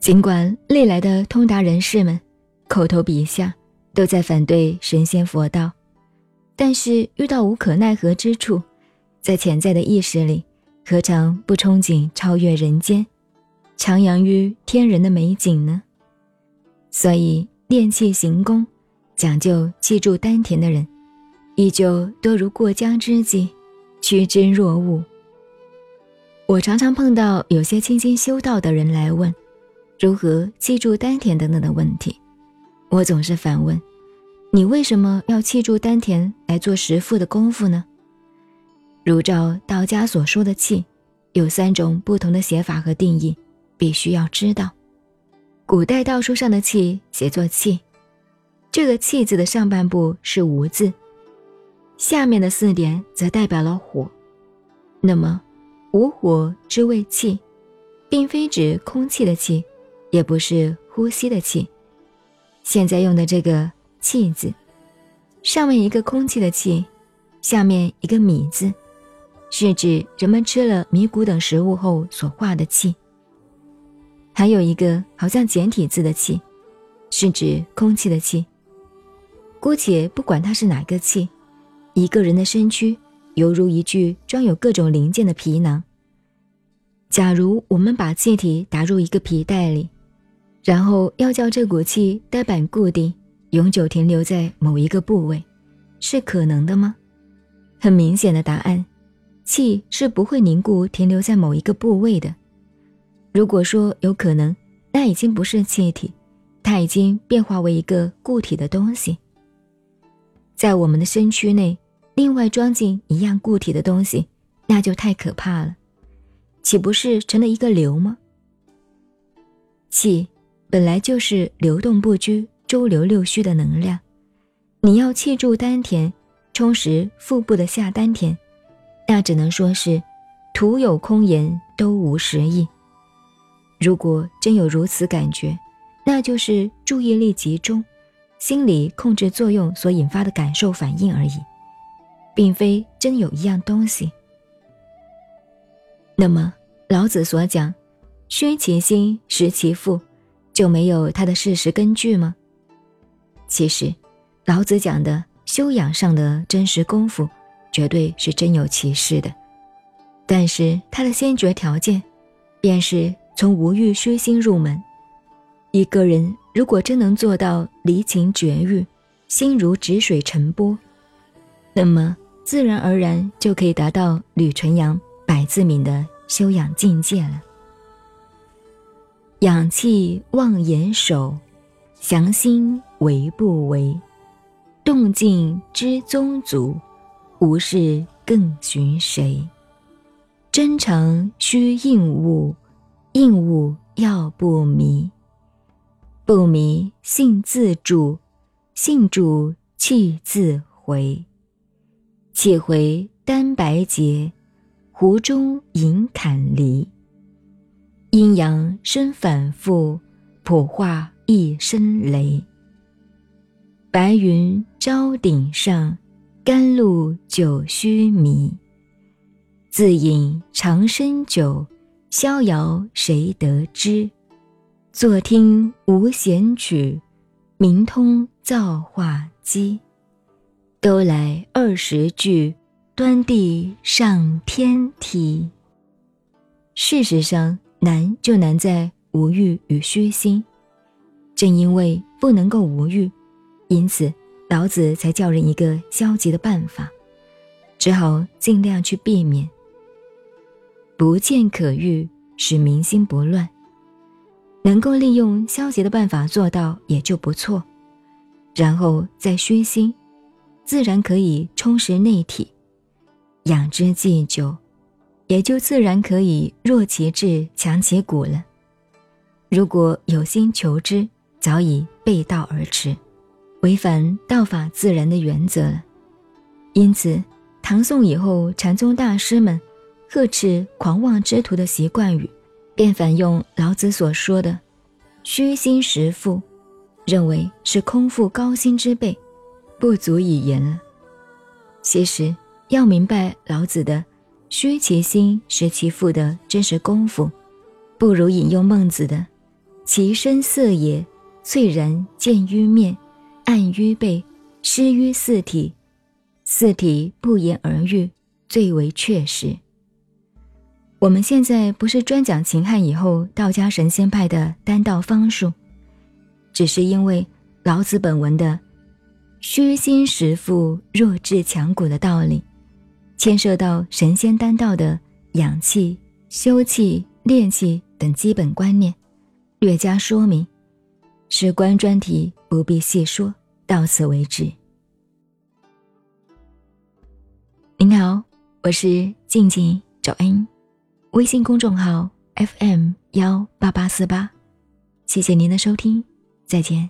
尽管历来的通达人士们口头笔下都在反对神仙佛道，但是遇到无可奈何之处，在潜在的意识里，何尝不憧憬超越人间，徜徉于天人的美景呢？所以练气行功，讲究气住丹田的人，依旧多如过江之鲫，趋之若鹜。我常常碰到有些清心修道的人来问。如何记住丹田等等的问题，我总是反问：你为什么要记住丹田来做食腹的功夫呢？如照道家所说的气，有三种不同的写法和定义，必须要知道。古代道书上的气写作气，这个气字的上半部是无字，下面的四点则代表了火。那么，无火之谓气，并非指空气的气。也不是呼吸的气。现在用的这个“气”字，上面一个空气的气，下面一个米字，是指人们吃了米谷等食物后所化的气。还有一个好像简体字的“气”，是指空气的气。姑且不管它是哪个气，一个人的身躯犹如一具装有各种零件的皮囊。假如我们把气体打入一个皮袋里，然后要叫这股气呆板固定，永久停留在某一个部位，是可能的吗？很明显的答案，气是不会凝固停留在某一个部位的。如果说有可能，那已经不是气体，它已经变化为一个固体的东西。在我们的身躯内，另外装进一样固体的东西，那就太可怕了，岂不是成了一个流吗？气。本来就是流动不拘、周流六虚的能量，你要气住丹田，充实腹部的下丹田，那只能说是徒有空言，都无实意。如果真有如此感觉，那就是注意力集中、心理控制作用所引发的感受反应而已，并非真有一样东西。那么老子所讲“虚其心，实其腹”。就没有它的事实根据吗？其实，老子讲的修养上的真实功夫，绝对是真有其事的。但是，它的先决条件，便是从无欲虚心入门。一个人如果真能做到离情绝欲，心如止水沉波，那么自然而然就可以达到吕纯阳、百字敏的修养境界了。养气望眼手，降心为不为，动静知宗族，无事更寻谁？真诚须应物，应物要不迷。不迷性自主，性主气自回。气回丹白洁，湖中饮坎离。阴阳生反复，普化一声雷。白云朝顶上，甘露久须弥。自饮长生酒，逍遥谁得知？坐听无弦曲，明通造化机。都来二十句，端地上天梯。事实上。难就难在无欲与虚心，正因为不能够无欲，因此老子才教人一个消极的办法，只好尽量去避免。不见可欲，使民心不乱，能够利用消极的办法做到也就不错，然后再虚心，自然可以充实内体，养之既久。也就自然可以弱其志强其骨了。如果有心求之，早已背道而驰，违反道法自然的原则了。因此，唐宋以后禅宗大师们呵斥狂妄之徒的习惯语，便反用老子所说的“虚心实腹”，认为是空腹高薪之辈，不足以言了。其实要明白老子的。虚其心，实其腹的真实功夫，不如引用孟子的“其身色也，翠然见于面，暗于背，失于四体。四体不言而喻，最为确实。我们现在不是专讲秦汉以后道家神仙派的丹道方术，只是因为老子本文的“虚心实腹，弱智强骨”的道理，牵涉到神仙丹道的养气、修气、炼气等基本观念，略加说明。事关专题，不必细说，到此为止。您好，我是静静找恩，微信公众号 FM 幺八八四八，谢谢您的收听，再见。